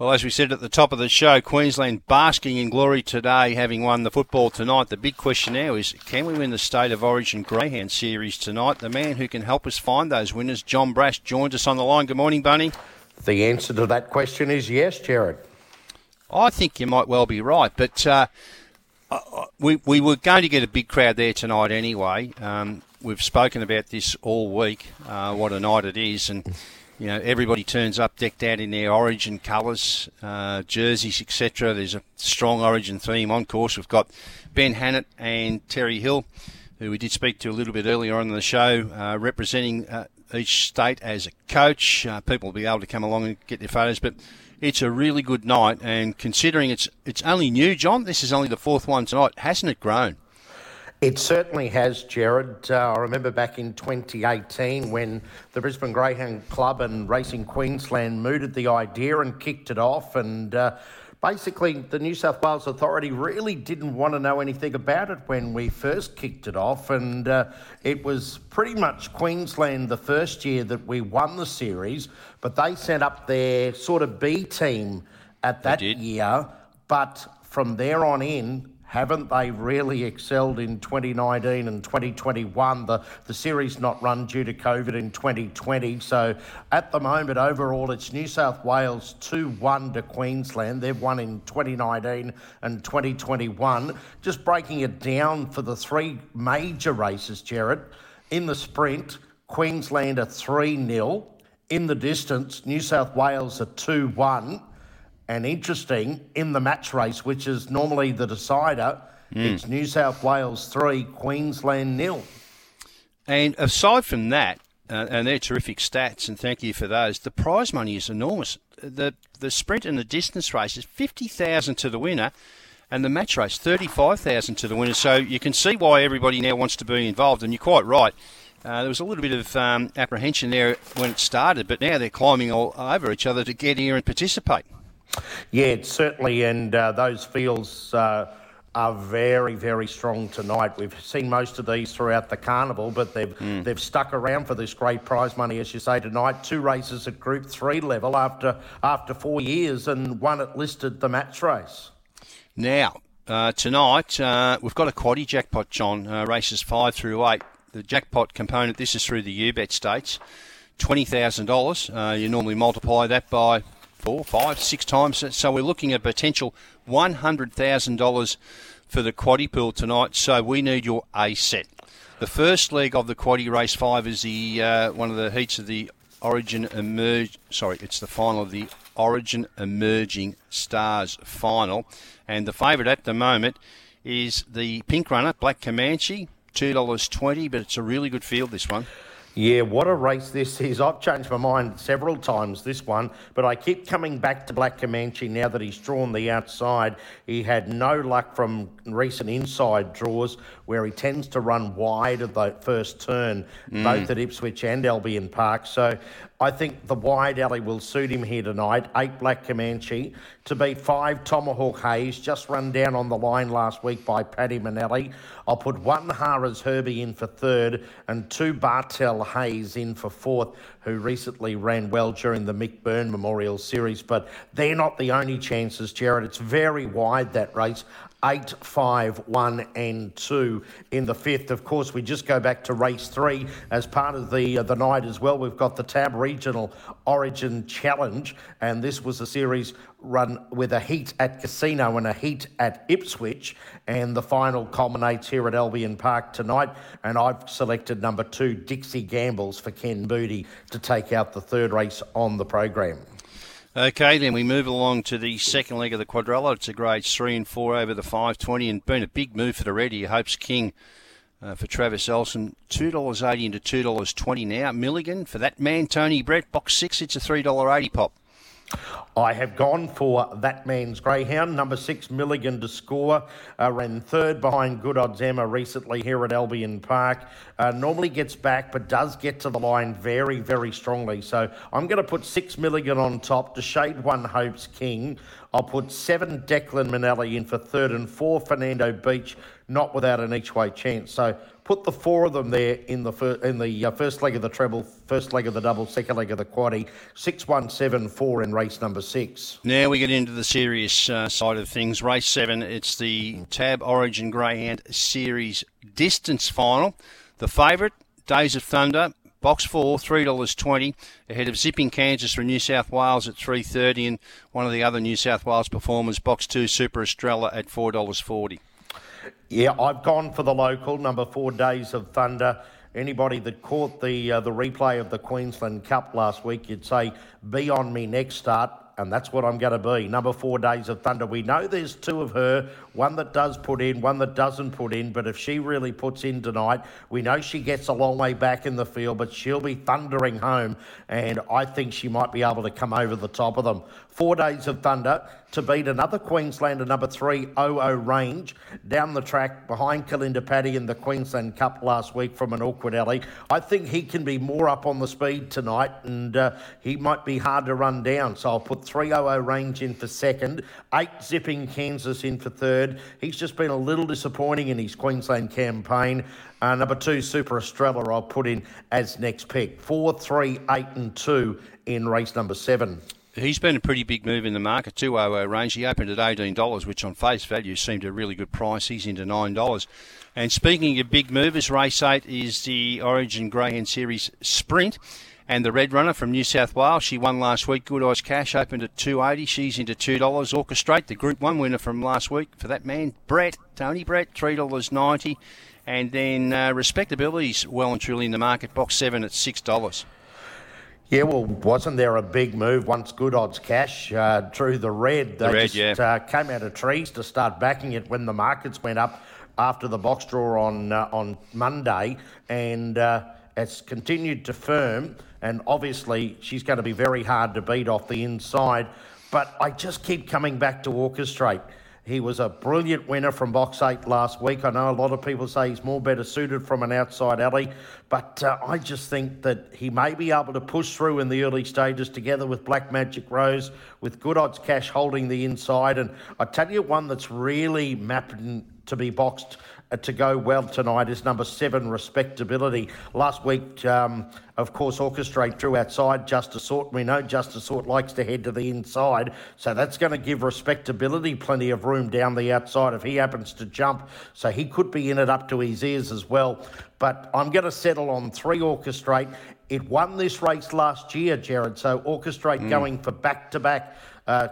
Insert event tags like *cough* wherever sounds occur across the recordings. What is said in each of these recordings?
Well, as we said at the top of the show, Queensland basking in glory today, having won the football tonight. The big question now is can we win the State of Origin Greyhound Series tonight? The man who can help us find those winners, John Brash, joins us on the line. Good morning, Bunny. The answer to that question is yes, Jared. I think you might well be right, but uh, we, we were going to get a big crowd there tonight anyway. Um, we've spoken about this all week, uh, what a night it is, and you know, everybody turns up decked out in their origin colours, uh, jerseys, etc. There's a strong origin theme on course. We've got Ben Hannant and Terry Hill, who we did speak to a little bit earlier on in the show, uh, representing uh, each state as a coach. Uh, people will be able to come along and get their photos, but it's a really good night. And considering it's it's only new, John, this is only the fourth one tonight. Hasn't it grown? It certainly has, Jared. Uh, I remember back in 2018 when the Brisbane Greyhound Club and Racing Queensland mooted the idea and kicked it off. And uh, basically, the New South Wales Authority really didn't want to know anything about it when we first kicked it off. And uh, it was pretty much Queensland the first year that we won the series, but they sent up their sort of B team at that year. But from there on in, haven't they really excelled in 2019 and 2021? The, the series not run due to COVID in 2020. So at the moment, overall, it's New South Wales 2 1 to Queensland. They've won in 2019 and 2021. Just breaking it down for the three major races, Jared. In the sprint, Queensland are 3 0. In the distance, New South Wales are 2 1 and interesting in the match race, which is normally the decider. Mm. It's New South Wales three, Queensland nil. And aside from that, uh, and they're terrific stats, and thank you for those. The prize money is enormous. The the sprint and the distance race is fifty thousand to the winner, and the match race thirty five thousand to the winner. So you can see why everybody now wants to be involved. And you're quite right. Uh, there was a little bit of um, apprehension there when it started, but now they're climbing all over each other to get here and participate. Yeah, certainly, and uh, those fields uh, are very, very strong tonight. We've seen most of these throughout the carnival, but they've mm. they've stuck around for this great prize money, as you say tonight. Two races at Group Three level after after four years, and one at listed the match race. Now. Uh, tonight, uh, we've got a quaddy jackpot, John, uh, races five through eight. The jackpot component, this is through the UBET states, $20,000. Uh, you normally multiply that by four, five, six times. So we're looking at potential $100,000 for the quaddy pool tonight. So we need your A set. The first leg of the quaddy race five is the uh, one of the heats of the Origin emerge. Sorry, it's the final of the Origin Emerging Stars final, and the favourite at the moment is the Pink Runner Black Comanche, two dollars twenty. But it's a really good field this one. Yeah, what a race this is. I've changed my mind several times this one, but I keep coming back to Black Comanche now that he's drawn the outside. He had no luck from recent inside draws where he tends to run wide at the first turn, mm. both at Ipswich and Albion Park. So I think the wide alley will suit him here tonight. Eight Black Comanche to beat five Tomahawk Hayes, just run down on the line last week by Paddy Manelli. I'll put one Harris Herbie in for third and two Bartel Hayes in for fourth, who recently ran well during the Mick Byrne Memorial Series. But they're not the only chances, Jared. It's very wide that race eight, five, one, and two in the fifth. Of course, we just go back to race three as part of the uh, the night as well. We've got the Tab Regional Origin Challenge, and this was a series run with a heat at Casino and a heat at Ipswich, and the final culminates here at Albion Park tonight. And I've selected number two, Dixie Gambles, for Ken Booty to take out the third race on the program. Okay, then we move along to the second leg of the quadrella. It's a grades three and four over the 520, and been a big move for the Ready. Hopes King uh, for Travis Elson, $2.80 into $2.20 now. Milligan for that man, Tony Brett, box six, it's a $3.80 pop. I have gone for that man's greyhound, number six Milligan to score. Uh, ran third behind Good Odds Emma recently here at Albion Park. Uh, normally gets back, but does get to the line very, very strongly. So I'm going to put six Milligan on top to shade one Hopes King. I'll put seven Declan Manelli in for third and four Fernando Beach, not without an each way chance. So put the four of them there in the fir- in the uh, first leg of the treble, first leg of the double, second leg of the quaddy. Six one seven four in race number six. Now we get into the serious uh, side of things. Race seven. It's the Tab Origin Greyhound Series distance final. The favourite, Days of Thunder, Box four, three dollars twenty, ahead of Zipping Kansas from New South Wales at three thirty, and one of the other New South Wales performers, Box two, Super Estrella at four dollars forty. Yeah, I've gone for the local number four, Days of Thunder. Anybody that caught the uh, the replay of the Queensland Cup last week, you'd say, "Be on me next start." and that's what I'm going to be. Number four, Days of Thunder. We know there's two of her, one that does put in, one that doesn't put in, but if she really puts in tonight, we know she gets a long way back in the field, but she'll be thundering home, and I think she might be able to come over the top of them. Four Days of Thunder to beat another Queenslander number three, OO Range, down the track behind Kalinda Paddy in the Queensland Cup last week from an awkward alley. I think he can be more up on the speed tonight, and uh, he might be hard to run down. So I'll put 300 Range in for second, eight Zipping Kansas in for third. He's just been a little disappointing in his Queensland campaign. Uh, number two, Super Estrella, I'll put in as next pick. Four, three, eight, and two in race number seven. He's been a pretty big move in the market, 200 range. He opened at $18, which on face value seemed a really good price. He's into $9. And speaking of big movers, race 8 is the Origin Greyhound Series Sprint. And the Red Runner from New South Wales, she won last week. Good Odds Cash opened at 280. She's into $2. Orchestrate, the Group 1 winner from last week for that man, Brett, Tony Brett, $3.90. And then uh, Respectability's well and truly in the market, box 7 at $6. Yeah, well, wasn't there a big move once Good Odds Cash uh, drew the red? They the red, just, yeah. Uh, came out of trees to start backing it when the markets went up after the box draw on uh, on Monday, and uh, it's continued to firm. And obviously, she's going to be very hard to beat off the inside. But I just keep coming back to orchestrate. He was a brilliant winner from box eight last week. I know a lot of people say he's more better suited from an outside alley, but uh, I just think that he may be able to push through in the early stages together with Black Magic Rose, with Good Odds Cash holding the inside. And I tell you one that's really mapping to be boxed to go well tonight is number seven, Respectability. Last week, um, of course, Orchestrate drew outside Justice Sort. We know Justice Sort likes to head to the inside, so that's going to give Respectability plenty of room down the outside if he happens to jump. So he could be in it up to his ears as well. But I'm going to settle on three Orchestrate. It won this race last year, Jared. So Orchestrate mm. going for back to back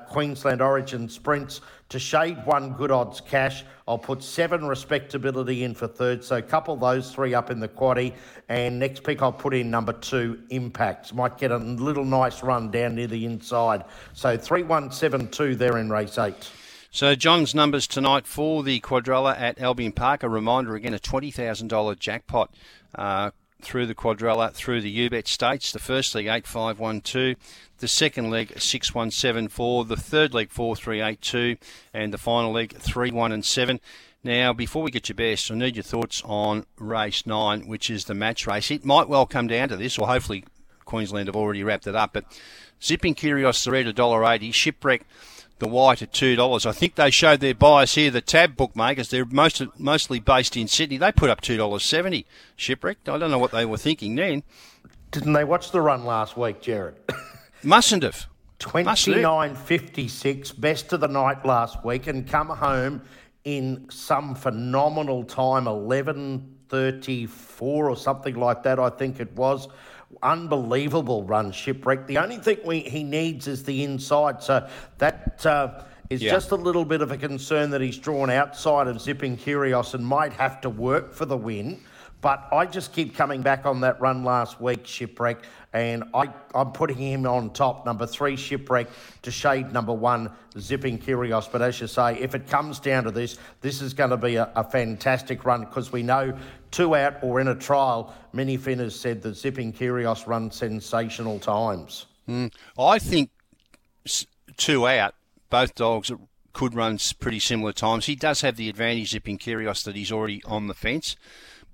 Queensland Origin sprints to shade one good odds cash. I'll put seven respectability in for third. So couple those three up in the quaddy. And next pick I'll put in number two, Impacts. Might get a little nice run down near the inside. So 3172 there in race eight. So John's numbers tonight for the quadrella at Albion Park. A reminder again, a $20,000 jackpot. Uh, through the quadrella through the UBET states. The first leg 8512, the second leg 6174, the third leg 4382, and the final leg 31 and 7. Now, before we get your best, I need your thoughts on race 9, which is the match race. It might well come down to this, or hopefully Queensland have already wrapped it up, but Zipping Kyrgios, the red, $1.80, Shipwreck the white at two dollars. I think they showed their bias here. The Tab bookmakers, they're most, mostly based in Sydney. They put up two dollars seventy. Shipwrecked. I don't know what they were thinking then. Didn't they watch the run last week, Jared? *coughs* Mustn't have. Twenty nine fifty six, best of the night last week, and come home in some phenomenal time, eleven thirty four or something like that. I think it was unbelievable run shipwreck. The only thing we, he needs is the inside. So that uh, is yeah. just a little bit of a concern that he's drawn outside of Zipping Kyrgios and might have to work for the win. But I just keep coming back on that run last week, Shipwreck, and I, I'm putting him on top, number three, Shipwreck, to shade number one, Zipping Kyrgios. But as you say, if it comes down to this, this is going to be a, a fantastic run because we know two out or in a trial, many Finners said that Zipping Kyrgios run sensational times. Mm. I think two out, both dogs could run pretty similar times. He does have the advantage, Zipping Kyrgios, that he's already on the fence.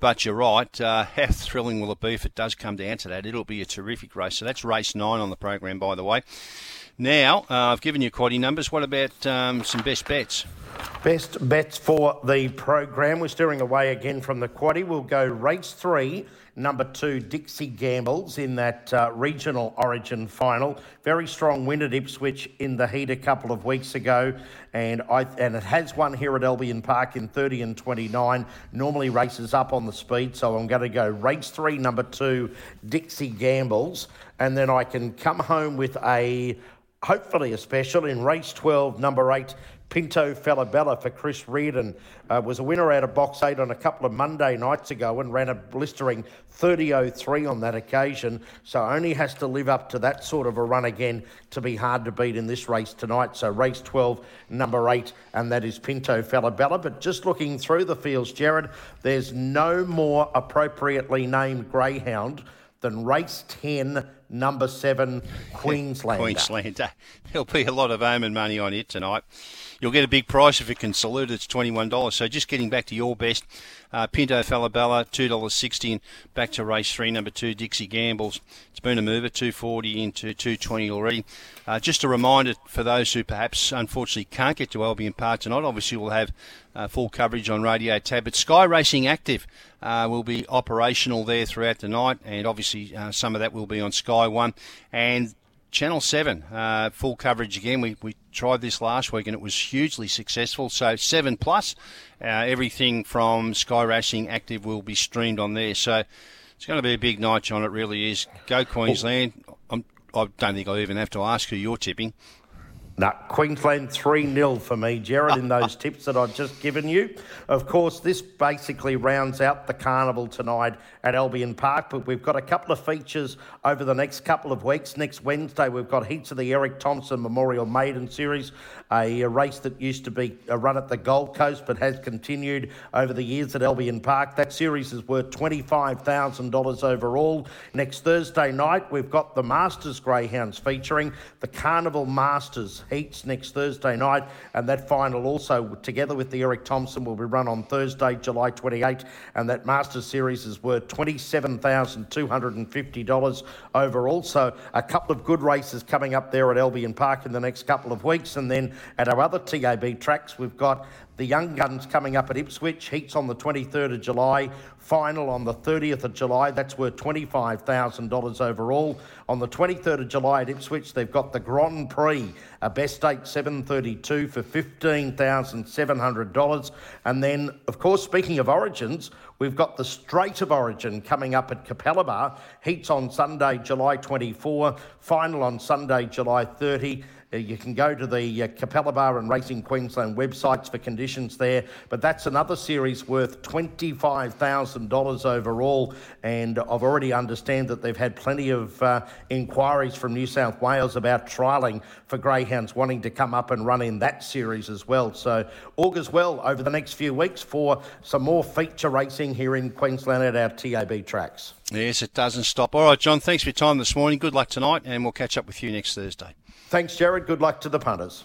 But you're right. Uh, *laughs* how thrilling will it be if it does come down to that? It'll be a terrific race. So that's race nine on the program, by the way. Now, uh, I've given you quaddy numbers. What about um, some best bets? Best bets for the program. We're steering away again from the quaddy. We'll go race three, number two, Dixie Gambles in that uh, regional origin final. Very strong win at Ipswich in the heat a couple of weeks ago. And I and it has won here at Albion Park in 30 and 29. Normally races up on the speed, so I'm going to go race three, number two, Dixie Gambles. And then I can come home with a hopefully a special in race 12, number eight, Pinto Falabella for Chris Reardon. Uh, was a winner out of box eight on a couple of Monday nights ago and ran a blistering 30.03 on that occasion. So only has to live up to that sort of a run again to be hard to beat in this race tonight. So race 12, number eight, and that is Pinto Falabella. But just looking through the fields, Jared, there's no more appropriately named greyhound than race 10, number seven, *laughs* Queenslander. Queenslander. There'll be a lot of Omen money on it tonight. You'll get a big price if it can salute. It's $21. So just getting back to your best, uh, Pinto Falabella, $2.60 back to race three, number two, Dixie Gambles. It's been a mover, 240 into 220 already. Uh, just a reminder for those who perhaps unfortunately can't get to Albion Park tonight, obviously we'll have uh, full coverage on Radio Tab. But Sky Racing Active uh, will be operational there throughout the night, and obviously uh, some of that will be on Sky One. And Channel 7, uh, full coverage again. We, we tried this last week and it was hugely successful. So 7 plus, uh, everything from Sky Racing Active will be streamed on there. So it's going to be a big night, John. It really is. Go Queensland. I'm, I don't think I even have to ask who you're tipping. No, Queensland 3 0 for me, Jared, in those tips that I've just given you. Of course, this basically rounds out the carnival tonight at Albion Park, but we've got a couple of features over the next couple of weeks. Next Wednesday, we've got heats of the Eric Thompson Memorial Maiden Series, a, race that used to be a run at the Gold Coast but has continued over the years at Albion Park. That series is worth $25,000 overall. Next Thursday night, we've got the Masters Greyhounds featuring the Carnival Masters heats next Thursday night, and that final also, together with the Eric Thompson, will be run on Thursday, July 28, and that Masters Series is worth $27,250 overall. So a couple of good races coming up there at Albion Park in the next couple of weeks, and then at our other TAB tracks, we've got the Young Guns coming up at Ipswich. Heats on the 23rd of July. Final on the 30th of July. That's worth $25,000 overall. On the 23rd of July at Ipswich, they've got the Grand Prix, a best eight 732 for $15,700. And then, of course, speaking of origins, we've got the Straight of Origin coming up at Capalaba. Heats on Sunday, July 24. Final on Sunday, July 30. Uh, you can go to the uh, Bar and Racing Queensland websites for conditions there, but that's another series worth $25,000 overall. And I've already understand that they've had plenty of uh, inquiries from New South Wales about trialling for greyhounds wanting to come up and run in that series as well. So augurs well over the next few weeks for some more feature racing here in Queensland at our TAB tracks. Yes, it doesn't stop. All right, John, thanks for your time this morning. Good luck tonight, and we'll catch up with you next Thursday. Thanks, Jared. Good luck to the punters.